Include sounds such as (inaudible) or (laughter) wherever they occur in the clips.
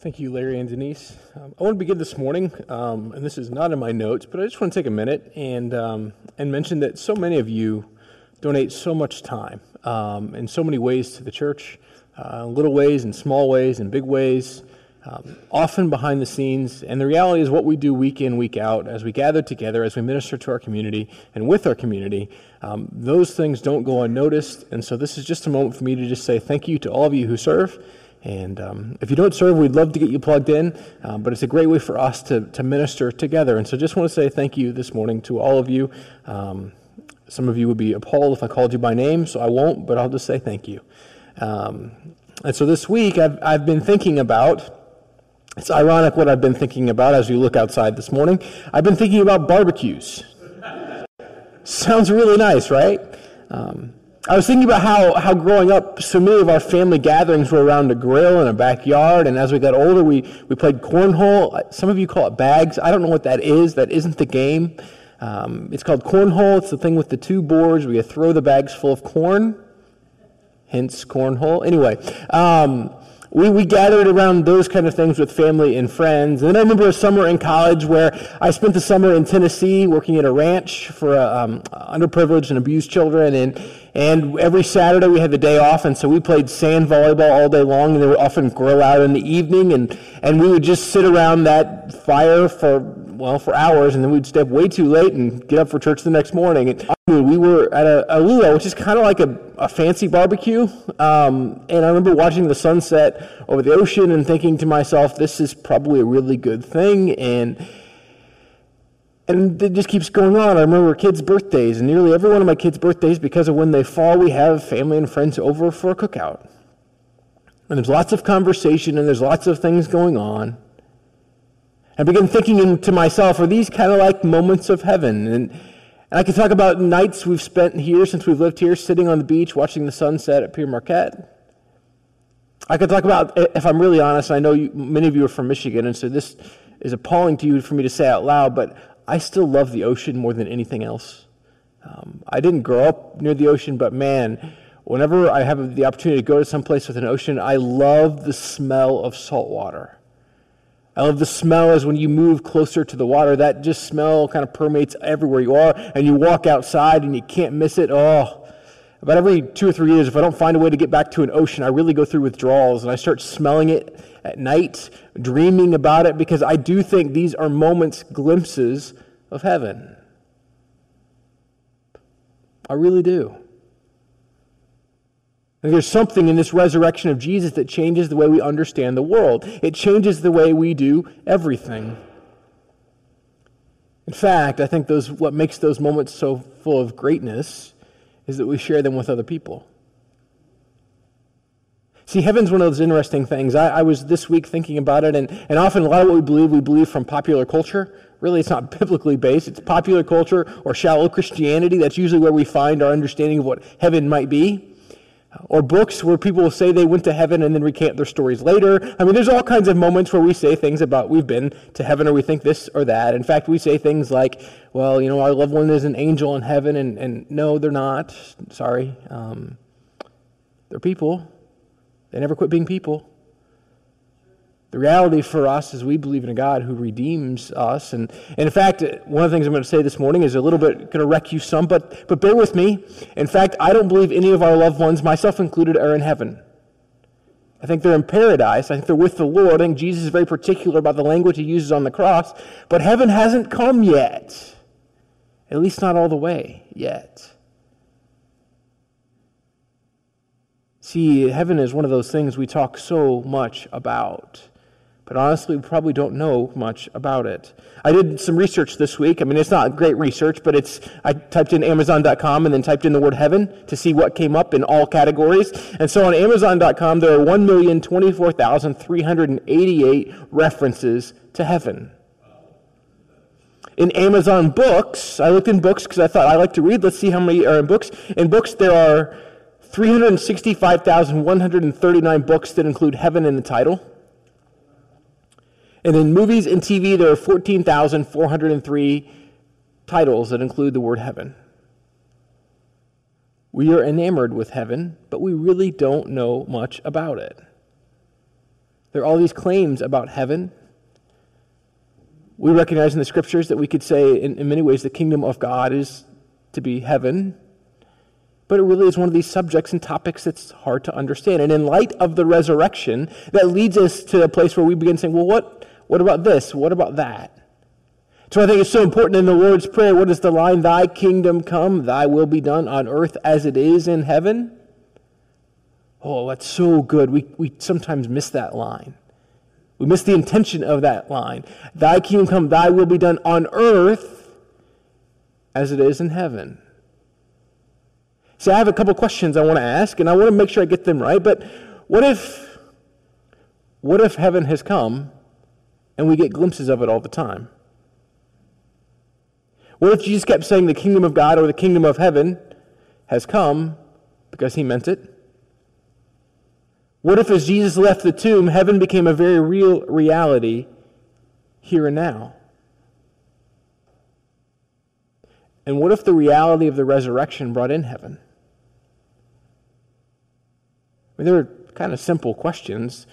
Thank you, Larry and Denise. Um, I want to begin this morning, um, and this is not in my notes, but I just want to take a minute and um, and mention that so many of you donate so much time um, in so many ways to the church, uh, little ways and small ways and big ways, um, often behind the scenes. And the reality is, what we do week in, week out, as we gather together, as we minister to our community and with our community, um, those things don't go unnoticed. And so, this is just a moment for me to just say thank you to all of you who serve. And um, if you don't serve, we'd love to get you plugged in, um, but it's a great way for us to, to minister together. And so just want to say thank you this morning to all of you. Um, some of you would be appalled if I called you by name, so I won't, but I'll just say thank you. Um, and so this week, I've, I've been thinking about. It's ironic what I've been thinking about as we look outside this morning. I've been thinking about barbecues. (laughs) Sounds really nice, right? Um, I was thinking about how, how growing up, so many of our family gatherings were around a grill in a backyard, and as we got older, we, we played cornhole. Some of you call it bags. I don't know what that is. That isn't the game. Um, it's called cornhole. It's the thing with the two boards where you throw the bags full of corn, hence cornhole. Anyway, um, we, we gathered around those kind of things with family and friends. And then I remember a summer in college where I spent the summer in Tennessee working at a ranch for uh, um, underprivileged and abused children. And, and every Saturday we had the day off, and so we played sand volleyball all day long, and they would often grill out in the evening. And, and we would just sit around that fire for well, for hours, and then we'd stay up way too late and get up for church the next morning. And we were at a, a luau, which is kind of like a, a fancy barbecue. Um, and I remember watching the sunset over the ocean and thinking to myself, this is probably a really good thing. And and it just keeps going on. I remember kids' birthdays, and nearly every one of my kids' birthdays, because of when they fall, we have family and friends over for a cookout. And there's lots of conversation, and there's lots of things going on. I begin thinking to myself, are these kind of like moments of heaven? And, and I could talk about nights we've spent here since we've lived here, sitting on the beach watching the sunset at Pere Marquette. I could talk about, if I'm really honest, I know you, many of you are from Michigan, and so this is appalling to you for me to say out loud, but I still love the ocean more than anything else. Um, I didn't grow up near the ocean, but man, whenever I have the opportunity to go to some place with an ocean, I love the smell of salt water. I love the smell as when you move closer to the water, that just smell kind of permeates everywhere you are, and you walk outside and you can't miss it. Oh, about every two or three years, if I don't find a way to get back to an ocean, I really go through withdrawals and I start smelling it at night, dreaming about it, because I do think these are moments, glimpses of heaven. I really do. There's something in this resurrection of Jesus that changes the way we understand the world. It changes the way we do everything. In fact, I think those, what makes those moments so full of greatness is that we share them with other people. See, heaven's one of those interesting things. I, I, was this week thinking about it, and, and often a lot of what we believe, we believe from popular culture. Really, it's not (laughs) biblically based. It's popular culture or shallow Christianity. That's usually where we find our understanding of what heaven might be or books where people will say they went to heaven and then recant their stories later. I mean, there's all kinds of moments where we say things about we've been to heaven or we think this or that. In fact, we say things like, well, you know, our loved one is an angel in heaven, and, and no, they're not. Sorry. Um, they're people. They never quit being people. The reality for us is we believe in a God who redeems us. And, and in fact, one of the things I'm going to say this morning is a little bit going to wreck you some, but, but bear with me. In fact, I don't believe any of our loved ones, myself included, are in heaven. I think they're in paradise. I think they're with the Lord. I think Jesus is very particular about the language he uses on the cross. But heaven hasn't come yet, at least not all the way yet. See, heaven is one of those things we talk so much about but honestly, we probably don't know much about it. I did some research this week. I mean, it's not great research, but it's, I typed in Amazon.com and then typed in the word heaven to see what came up in all categories. And so on Amazon.com, there are 1,024,388 references to heaven. In Amazon books, I looked in books because I thought I like to read. Let's see how many are in books. In books, there are 365,139 books that include heaven in the title. And in movies and TV, there are 14,403 titles that include the word heaven. We are enamored with heaven, but we really don't know much about it. There are all these claims about heaven. We recognize in the scriptures that we could say, in, in many ways, the kingdom of God is to be heaven. But it really is one of these subjects and topics that's hard to understand. And in light of the resurrection, that leads us to a place where we begin saying, well, what, what about this? What about that? So I think it's so important in the Lord's Prayer. What is the line? Thy kingdom come, thy will be done on earth as it is in heaven. Oh, that's so good. We, we sometimes miss that line. We miss the intention of that line. Thy kingdom come, thy will be done on earth as it is in heaven. See, I have a couple questions I want to ask, and I want to make sure I get them right. But what if, what if heaven has come and we get glimpses of it all the time? What if Jesus kept saying the kingdom of God or the kingdom of heaven has come because he meant it? What if, as Jesus left the tomb, heaven became a very real reality here and now? And what if the reality of the resurrection brought in heaven? I mean, they're kind of simple questions,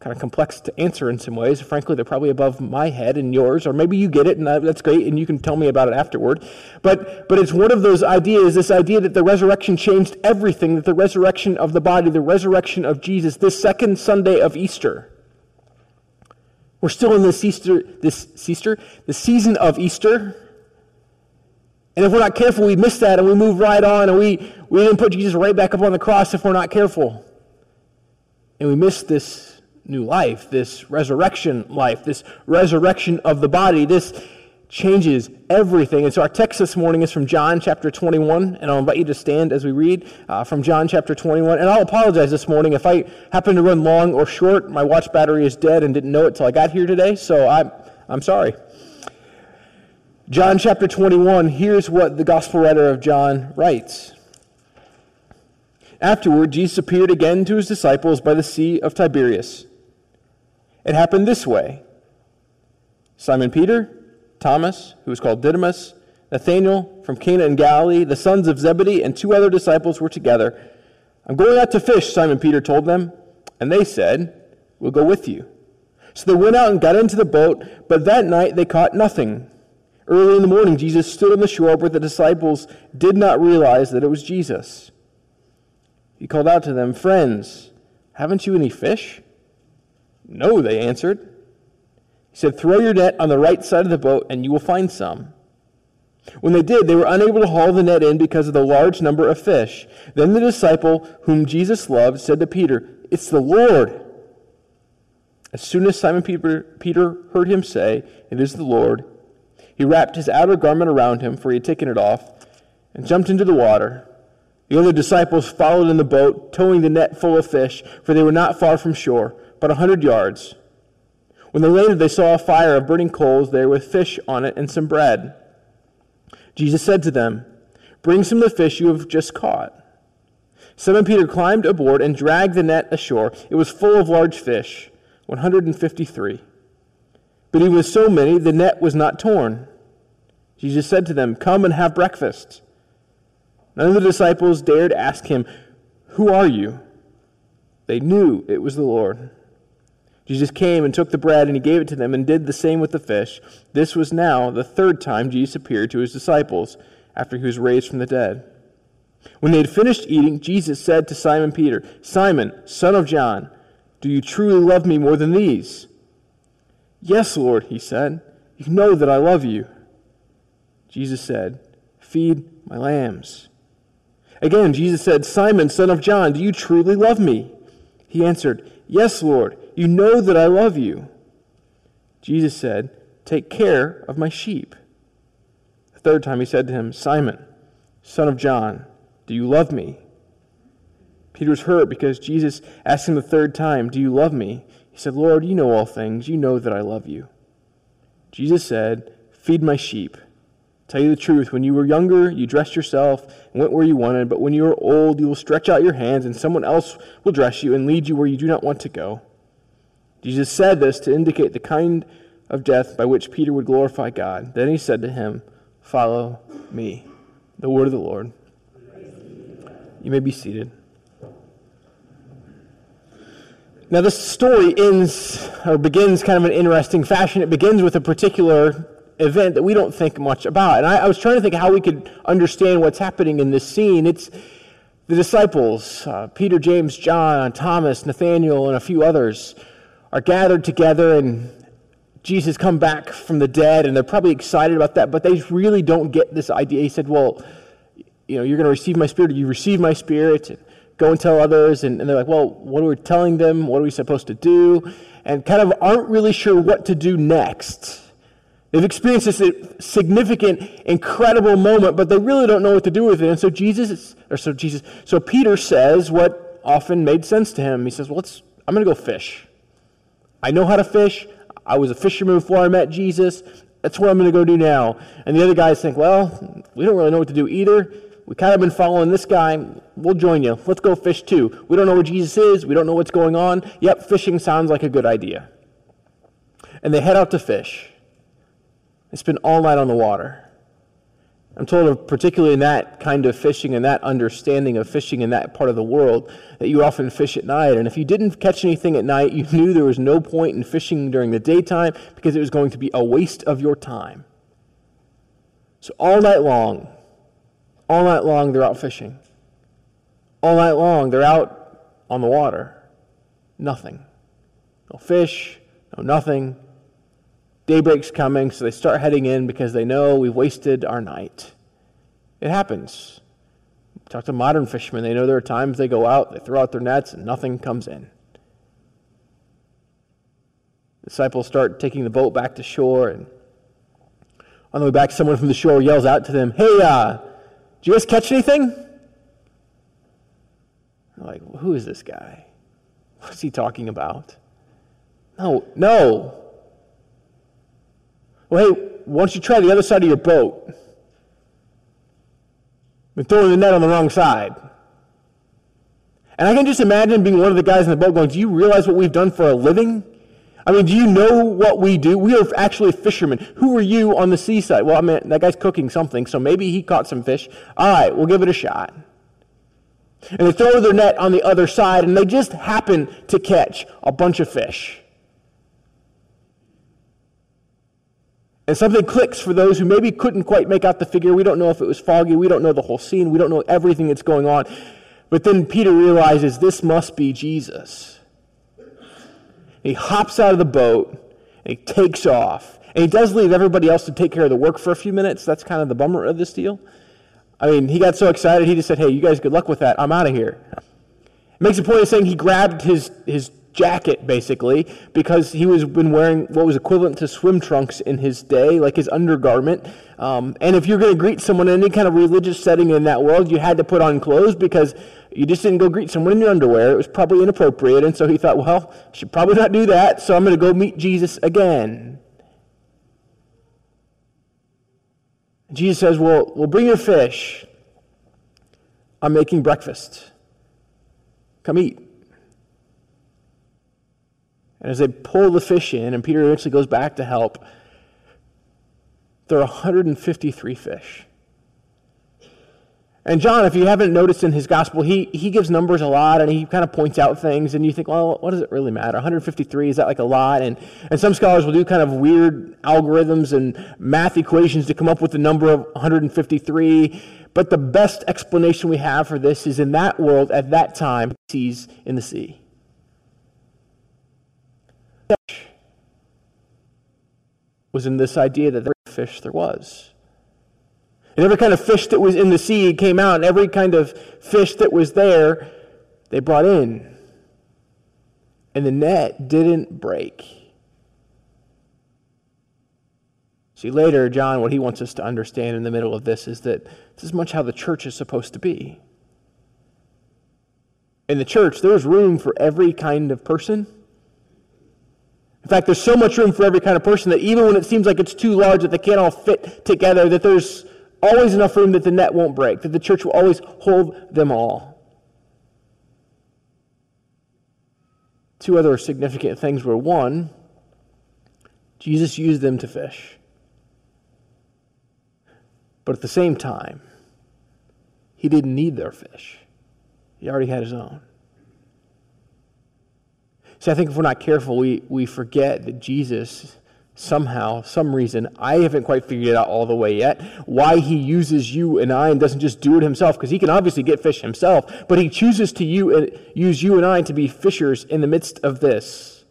kind of complex to answer in some ways. Frankly, they're probably above my head and yours, or maybe you get it, and that's great, and you can tell me about it afterward. But, but it's one of those ideas, this idea that the resurrection changed everything, that the resurrection of the body, the resurrection of Jesus, this second Sunday of Easter. We're still in this Easter, this Easter, the season of Easter. And if we're not careful, we miss that and we move right on and we, we then put Jesus right back up on the cross if we're not careful. And we miss this new life, this resurrection life, this resurrection of the body. This changes everything. And so our text this morning is from John chapter 21, and I'll invite you to stand as we read uh, from John chapter 21. And I'll apologize this morning if I happen to run long or short. My watch battery is dead and didn't know it till I got here today, so I'm, I'm sorry. John chapter 21, here's what the gospel writer of John writes. Afterward, Jesus appeared again to his disciples by the Sea of Tiberias. It happened this way Simon Peter, Thomas, who was called Didymus, Nathanael from Cana in Galilee, the sons of Zebedee, and two other disciples were together. I'm going out to fish, Simon Peter told them. And they said, We'll go with you. So they went out and got into the boat, but that night they caught nothing. Early in the morning, Jesus stood on the shore, but the disciples did not realize that it was Jesus. He called out to them, Friends, haven't you any fish? No, they answered. He said, Throw your net on the right side of the boat, and you will find some. When they did, they were unable to haul the net in because of the large number of fish. Then the disciple whom Jesus loved said to Peter, It's the Lord. As soon as Simon Peter, Peter heard him say, It is the Lord, he wrapped his outer garment around him, for he had taken it off, and jumped into the water. The other disciples followed in the boat, towing the net full of fish, for they were not far from shore but a hundred yards. When they landed, they saw a fire of burning coals there with fish on it and some bread. Jesus said to them, Bring some of the fish you have just caught. Simon Peter climbed aboard and dragged the net ashore. It was full of large fish, 153. But even with so many, the net was not torn. Jesus said to them, Come and have breakfast. None of the disciples dared ask him, Who are you? They knew it was the Lord. Jesus came and took the bread and he gave it to them and did the same with the fish. This was now the third time Jesus appeared to his disciples after he was raised from the dead. When they had finished eating, Jesus said to Simon Peter, Simon, son of John, do you truly love me more than these? Yes, Lord, he said. You know that I love you. Jesus said, Feed my lambs. Again, Jesus said, Simon, son of John, do you truly love me? He answered, Yes, Lord, you know that I love you. Jesus said, Take care of my sheep. The third time he said to him, Simon, son of John, do you love me? Peter was hurt because Jesus asked him the third time, Do you love me? He said, Lord, you know all things. You know that I love you. Jesus said, Feed my sheep. Tell you the truth, when you were younger, you dressed yourself and went where you wanted, but when you are old, you will stretch out your hands, and someone else will dress you and lead you where you do not want to go. Jesus said this to indicate the kind of death by which Peter would glorify God. Then he said to him, Follow me. The word of the Lord. You may be seated. Now, this story ends or begins kind of an interesting fashion. It begins with a particular event that we don't think much about. And I, I was trying to think how we could understand what's happening in this scene. It's the disciples, uh, Peter, James, John, Thomas, Nathaniel, and a few others, are gathered together, and Jesus come back from the dead, and they're probably excited about that, but they really don't get this idea. He said, Well, you know, you're going to receive my spirit. You receive my spirit. And go and tell others. And, and they're like, well, what are we telling them? What are we supposed to do? And kind of aren't really sure what to do next. They've experienced this significant, incredible moment, but they really don't know what to do with it. And so Jesus, or so Jesus, so Peter says what often made sense to him. He says, "Well, let's. I'm going to go fish. I know how to fish. I was a fisherman before I met Jesus. That's what I'm going to go do now." And the other guys think, "Well, we don't really know what to do either. We kind of been following this guy. We'll join you. Let's go fish too. We don't know where Jesus is. We don't know what's going on. Yep, fishing sounds like a good idea." And they head out to fish. They spend all night on the water. I'm told, of, particularly in that kind of fishing and that understanding of fishing in that part of the world, that you often fish at night. And if you didn't catch anything at night, you (laughs) knew there was no point in fishing during the daytime because it was going to be a waste of your time. So, all night long, all night long, they're out fishing. All night long, they're out on the water. Nothing. No fish, no nothing. Daybreak's coming, so they start heading in because they know we've wasted our night. It happens. Talk to modern fishermen. They know there are times they go out, they throw out their nets, and nothing comes in. Disciples start taking the boat back to shore, and on the way back, someone from the shore yells out to them, Hey, uh, did you guys catch anything? They're like, who is this guy? What's he talking about? No, no. Well, hey, why don't you try the other side of your boat? Been throwing the net on the wrong side. And I can just imagine being one of the guys in the boat going, Do you realize what we've done for a living? I mean, do you know what we do? We are actually fishermen. Who are you on the seaside? Well, I mean, that guy's cooking something, so maybe he caught some fish. All right, we'll give it a shot. And they throw their net on the other side, and they just happen to catch a bunch of fish. And something clicks for those who maybe couldn't quite make out the figure. We don't know if it was foggy. We don't know the whole scene. We don't know everything that's going on. But then Peter realizes this must be Jesus. He hops out of the boat and he takes off. And he does leave everybody else to take care of the work for a few minutes. That's kind of the bummer of this deal. I mean, he got so excited, he just said, Hey, you guys, good luck with that. I'm out of here. Makes a point of saying he grabbed his, his jacket basically because he was been wearing what was equivalent to swim trunks in his day like his undergarment. Um, and if you're going to greet someone in any kind of religious setting in that world you had to put on clothes because you just didn't go greet someone in your underwear. It was probably inappropriate. And so he thought well I should probably not do that so i'm going to go meet jesus again. Jesus says well, well bring your fish. I'm making breakfast. Come eat and as they pull the fish in, and Peter eventually goes back to help, there are 153 fish. And John, if you haven't noticed in his gospel, he, he gives numbers a lot and he kind of points out things, and you think, well, what does it really matter? 153, is that like a lot? And, and some scholars will do kind of weird algorithms and math equations to come up with the number of 153. But the best explanation we have for this is in that world, at that time, seas in the sea was in this idea that every fish there was. And every kind of fish that was in the sea came out, and every kind of fish that was there, they brought in. And the net didn't break. See, later, John, what he wants us to understand in the middle of this is that this is much how the church is supposed to be. In the church, there is room for every kind of person in fact, there's so much room for every kind of person that even when it seems like it's too large that they can't all fit together, that there's always enough room that the net won't break, that the church will always hold them all. Two other significant things were one, Jesus used them to fish. But at the same time, he didn't need their fish, he already had his own. See, I think if we're not careful, we, we forget that Jesus, somehow, some reason, I haven't quite figured it out all the way yet, why he uses you and I and doesn't just do it himself, because he can obviously get fish himself, but he chooses to you, uh, use you and I to be fishers in the midst of this.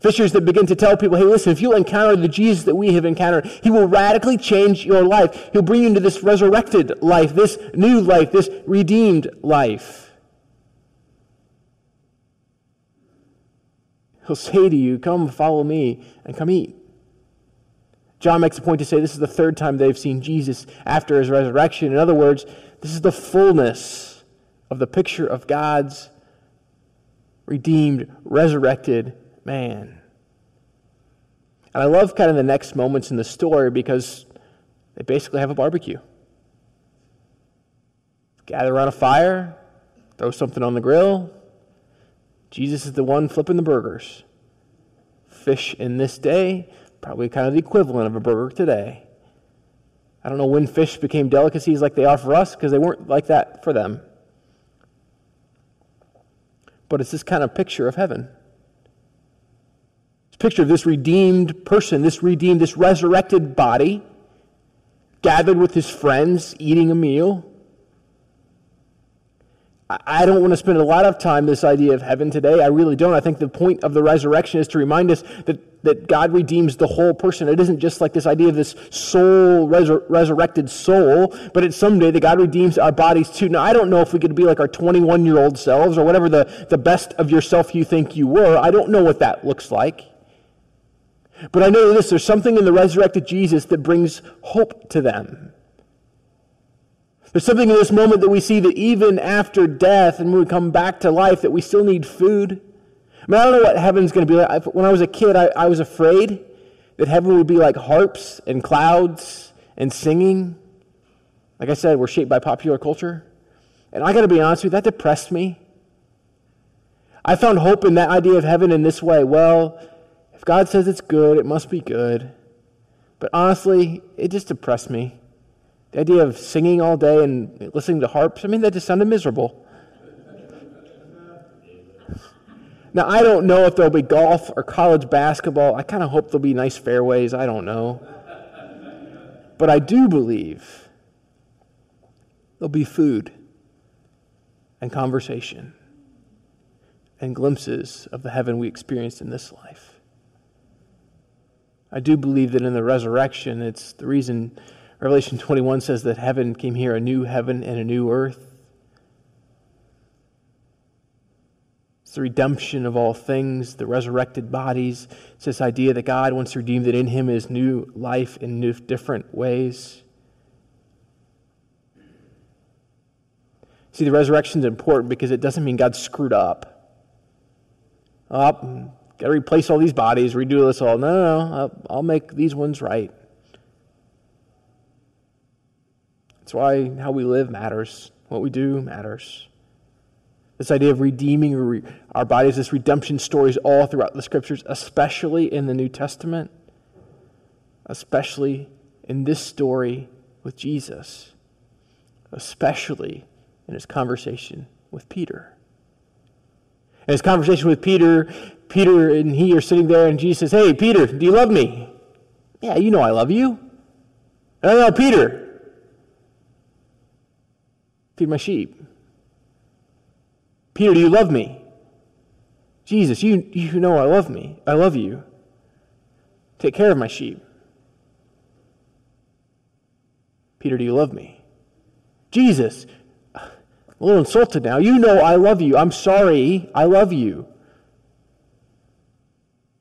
Fishers that begin to tell people, hey, listen, if you'll encounter the Jesus that we have encountered, he will radically change your life. He'll bring you into this resurrected life, this new life, this redeemed life. He'll say to you, come follow me and come eat. John makes a point to say this is the third time they've seen Jesus after his resurrection. In other words, this is the fullness of the picture of God's redeemed, resurrected man. And I love kind of the next moments in the story because they basically have a barbecue. Gather around a fire, throw something on the grill. Jesus is the one flipping the burgers. Fish in this day, probably kind of the equivalent of a burger today. I don't know when fish became delicacies like they are for us because they weren't like that for them. But it's this kind of picture of heaven It's a picture of this redeemed person, this redeemed, this resurrected body, gathered with his friends, eating a meal. I don't want to spend a lot of time this idea of heaven today. I really don't. I think the point of the resurrection is to remind us that, that God redeems the whole person. It isn't just like this idea of this soul, resur- resurrected soul, but it's someday that God redeems our bodies too. Now, I don't know if we could be like our 21 year old selves or whatever the, the best of yourself you think you were. I don't know what that looks like. But I know this there's something in the resurrected Jesus that brings hope to them. There's something in this moment that we see that even after death and when we come back to life, that we still need food. I mean, I don't know what heaven's going to be like. When I was a kid, I, I was afraid that heaven would be like harps and clouds and singing. Like I said, we're shaped by popular culture. And I got to be honest with you, that depressed me. I found hope in that idea of heaven in this way. Well, if God says it's good, it must be good. But honestly, it just depressed me. The idea of singing all day and listening to harps, I mean, that just sounded miserable. Now, I don't know if there'll be golf or college basketball. I kind of hope there'll be nice fairways. I don't know. But I do believe there'll be food and conversation and glimpses of the heaven we experienced in this life. I do believe that in the resurrection, it's the reason Revelation 21 says that heaven came here, a new heaven and a new earth. It's the redemption of all things, the resurrected bodies. It's this idea that God wants redeemed redeem that in Him is new life in new, different ways. See, the resurrection is important because it doesn't mean God screwed up. Up, got to replace all these bodies, redo this all. No, no, no. I'll, I'll make these ones right. That's why how we live matters. What we do matters. This idea of redeeming our bodies, this redemption story is all throughout the scriptures, especially in the New Testament, especially in this story with Jesus, especially in his conversation with Peter. In his conversation with Peter, Peter and he are sitting there, and Jesus says, Hey, Peter, do you love me? Yeah, you know I love you. No, no, Peter, feed my sheep. Peter, do you love me? Jesus, you, you know I love me. I love you. Take care of my sheep. Peter, do you love me? Jesus, I'm a little insulted now. You know I love you. I'm sorry. I love you.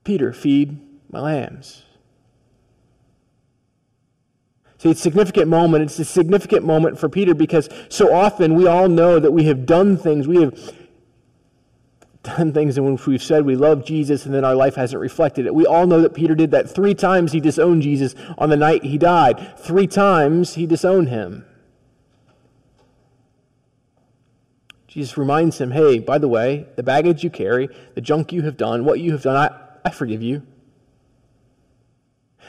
Peter, feed my lambs. See, it's a significant moment. It's a significant moment for Peter because so often we all know that we have done things. We have done things in which we've said we love Jesus and then our life hasn't reflected it. We all know that Peter did that. Three times he disowned Jesus on the night he died, three times he disowned him. Jesus reminds him, hey, by the way, the baggage you carry, the junk you have done, what you have done, I, I forgive you.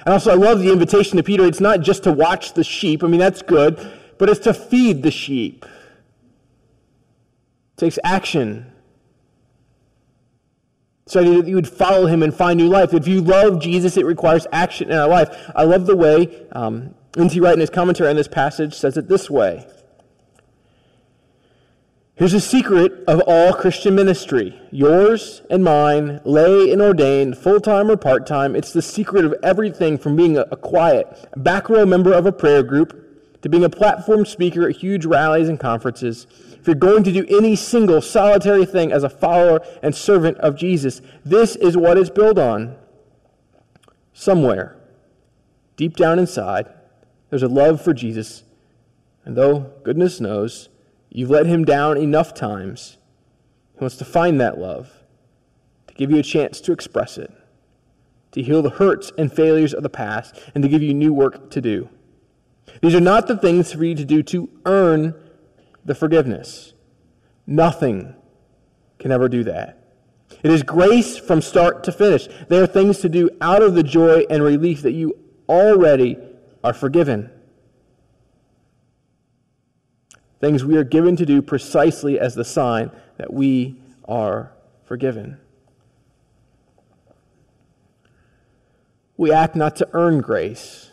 And also, I love the invitation to Peter. It's not just to watch the sheep, I mean, that's good, but it's to feed the sheep. It takes action. So that you would follow him and find new life. If you love Jesus, it requires action in our life. I love the way um, N.T. Wright in his commentary on this passage says it this way. Here's a secret of all Christian ministry yours and mine, lay and ordained, full time or part time. It's the secret of everything from being a, quiet, back row member of a prayer group to being a platform speaker at huge rallies and conferences if you're going to do any single solitary thing as a follower and servant of Jesus, this is what it's built on. Somewhere, deep down inside, there's a love for Jesus. And though goodness knows you've let him down enough times, he wants to find that love, to give you a chance to express it, to heal the hurts and failures of the past, and to give you new work to do. These are not the things for you to do to earn the forgiveness. Nothing can ever do that. It is grace from start to finish. There are things to do out of the joy and relief that you already are forgiven. Things we are given to do precisely as the sign that we are forgiven. We act not to earn grace,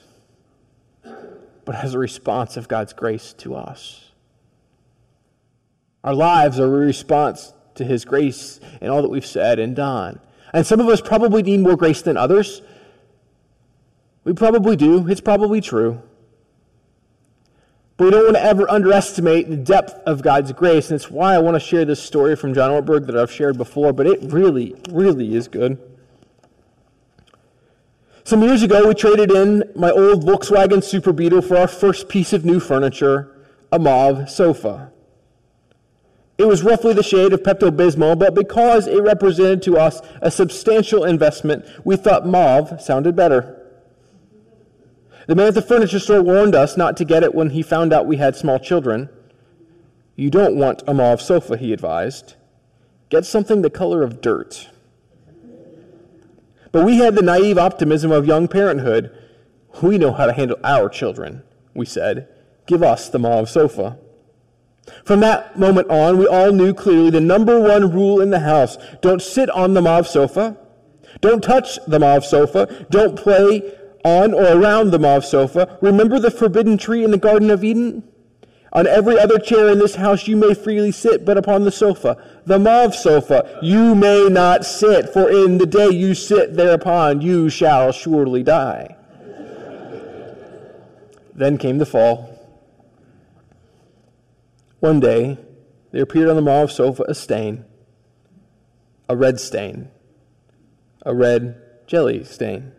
but as a response of God's grace to us. Our lives are a response to His grace and all that we've said and done. And some of us probably need more grace than others. We probably do. It's probably true. But we don't want to ever underestimate the depth of God's grace. And it's why I want to share this story from John Ortberg that I've shared before, but it really, really is good. Some years ago, we traded in my old Volkswagen Super Beetle for our first piece of new furniture, a mauve sofa. It was roughly the shade of Pepto Bismol, but because it represented to us a substantial investment, we thought mauve sounded better. The man at the furniture store warned us not to get it when he found out we had small children. You don't want a mauve sofa, he advised. Get something the color of dirt. But we had the naive optimism of young parenthood. We know how to handle our children, we said. Give us the mauve sofa. From that moment on, we all knew clearly the number one rule in the house don't sit on the mauve sofa. Don't touch the mauve sofa. Don't play on or around the mauve sofa. Remember the forbidden tree in the Garden of Eden? On every other chair in this house you may freely sit, but upon the sofa, the mauve sofa, you may not sit, for in the day you sit thereupon, you shall surely die. then came the fall. One day, there appeared on the mauve sofa a stain, a red stain, a red jelly stain.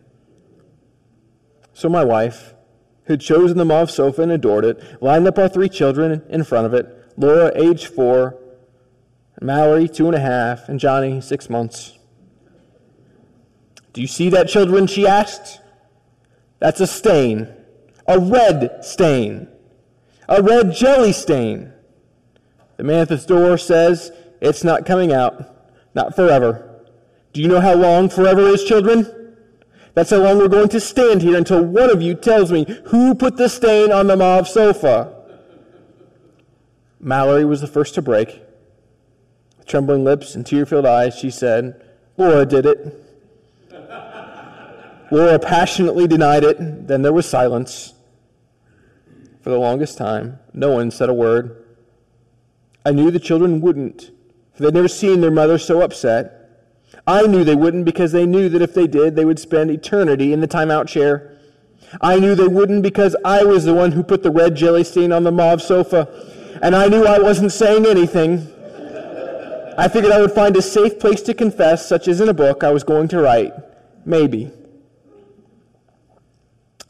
So my wife, who had chosen the mauve sofa and adored it, lined up our three children in front of it Laura, age four, Mallory, two and a half, and Johnny, six months. Do you see that, children? she asked. That's a stain, a red stain, a red jelly stain. The man at the door says, It's not coming out, not forever. Do you know how long forever is, children? That's how long we're going to stand here until one of you tells me who put the stain on the mauve sofa. Mallory was the first to break. With trembling lips and tear filled eyes, she said, Laura did it. Laura passionately denied it. Then there was silence. For the longest time, no one said a word. I knew the children wouldn't, for they'd never seen their mother so upset. I knew they wouldn't because they knew that if they did, they would spend eternity in the timeout chair. I knew they wouldn't because I was the one who put the red jelly stain on the mauve sofa, and I knew I wasn't saying anything. I figured I would find a safe place to confess, such as in a book I was going to write. Maybe.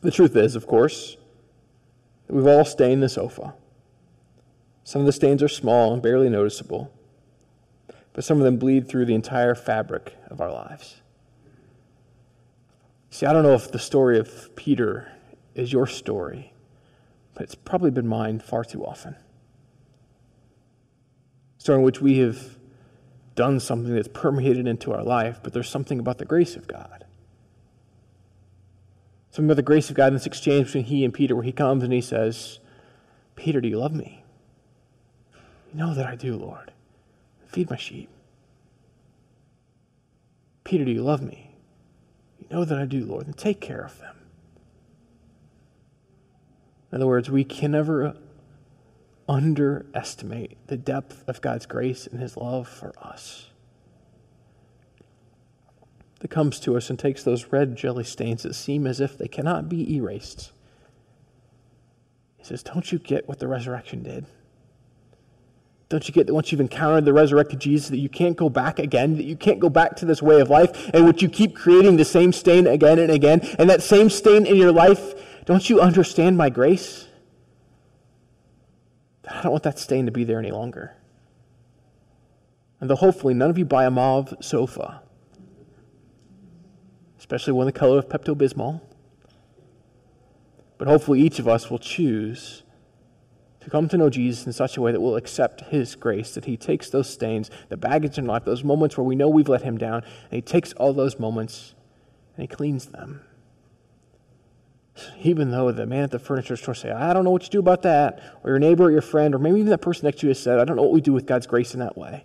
The truth is, of course, that we've all stained the sofa. Some of the stains are small and barely noticeable, but some of them bleed through the entire fabric of our lives. See, I don't know if the story of Peter is your story, but it's probably been mine far too often. A story in which we have done something that's permeated into our life, but there's something about the grace of God. Something about the grace of God in this exchange between he and Peter, where he comes and he says, Peter, do you love me? You know that I do, Lord. Feed my sheep. Peter, do you love me? You know that I do, Lord. Then take care of them. In other words, we can never uh, underestimate the depth of God's grace and his love for us. That comes to us and takes those red jelly stains that seem as if they cannot be erased. He says, Don't you get what the resurrection did? Don't you get that once you've encountered the resurrected Jesus, that you can't go back again, that you can't go back to this way of life, and which you keep creating the same stain again and again, and that same stain in your life, don't you understand my grace? I don't want that stain to be there any longer. And though hopefully none of you buy a mauve sofa, especially one the color of Pepto Bismol, but hopefully each of us will choose to come to know Jesus in such a way that we'll accept His grace, that He takes those stains, the baggage in life, those moments where we know we've let Him down, and He takes all those moments and He cleans them. Even though the man at the furniture store say, I don't know what you do about that, or your neighbor or your friend, or maybe even that person next to you has said, I don't know what we do with God's grace in that way.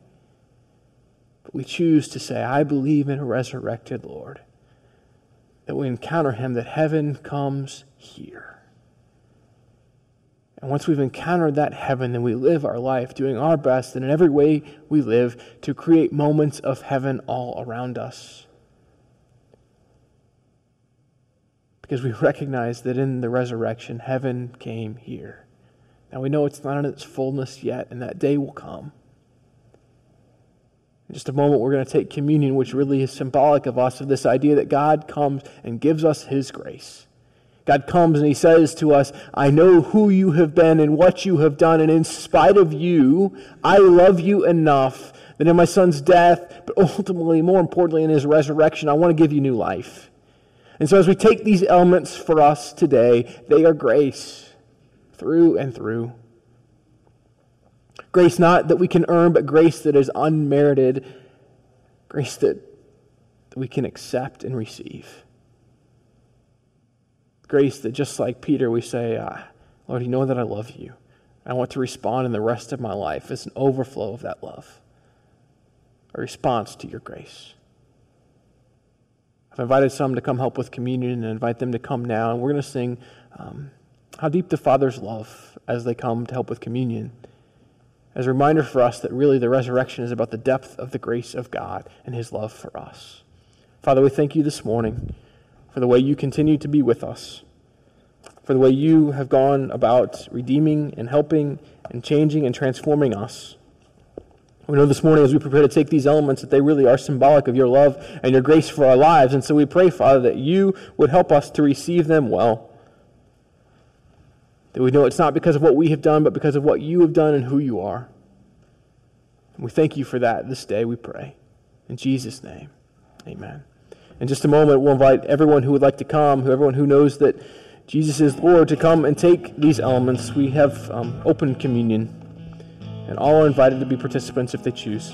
But we choose to say, I believe in a resurrected Lord. That we encounter him, that heaven comes here. And once we've encountered that heaven, then we live our life doing our best and in every way we live to create moments of heaven all around us. because we (laughs) recognize that in the resurrection, heaven came here. Now we know it's not in its fullness yet, and that day will come. In just a moment, we're going to take communion, which really is symbolic of us, of this idea that God comes and gives us His grace. God comes and He says to us, I know who you have been and what you have done, and in spite of you, I love you enough that in my son's death, but ultimately, more importantly, in His resurrection, I want to give you new life. And so, as we take these elements for us today, they are grace through and through. Grace not that we can earn, but grace that is unmerited, grace that, we can accept and receive. Grace that, just like Peter, we say, ah, Lord, you know that I love you. I want to respond in the rest of my life as an overflow of that love, a response to your grace. I've invited some to come help with communion and invite them to come now. And we're going to sing um, How Deep the Father's Love as they come to help with communion. As a reminder for us that really the resurrection is about the depth of the grace of God and his love for us. Father, we thank you this morning for the way you continue to be with us, for the way you have gone about redeeming and helping and changing and transforming us. We know this morning as we prepare to take these elements that they really are symbolic of your love and your grace for our lives. And so we pray, Father, that you would help us to receive them well. That we know it's not because of what we have done, but because of what you have done and who you are. And we thank you for that this day, we pray. In Jesus' name, amen. In just a moment, we'll invite everyone who would like to come, everyone who knows that Jesus is Lord, to come and take these elements. We have um, open communion and all are invited to be participants if they choose.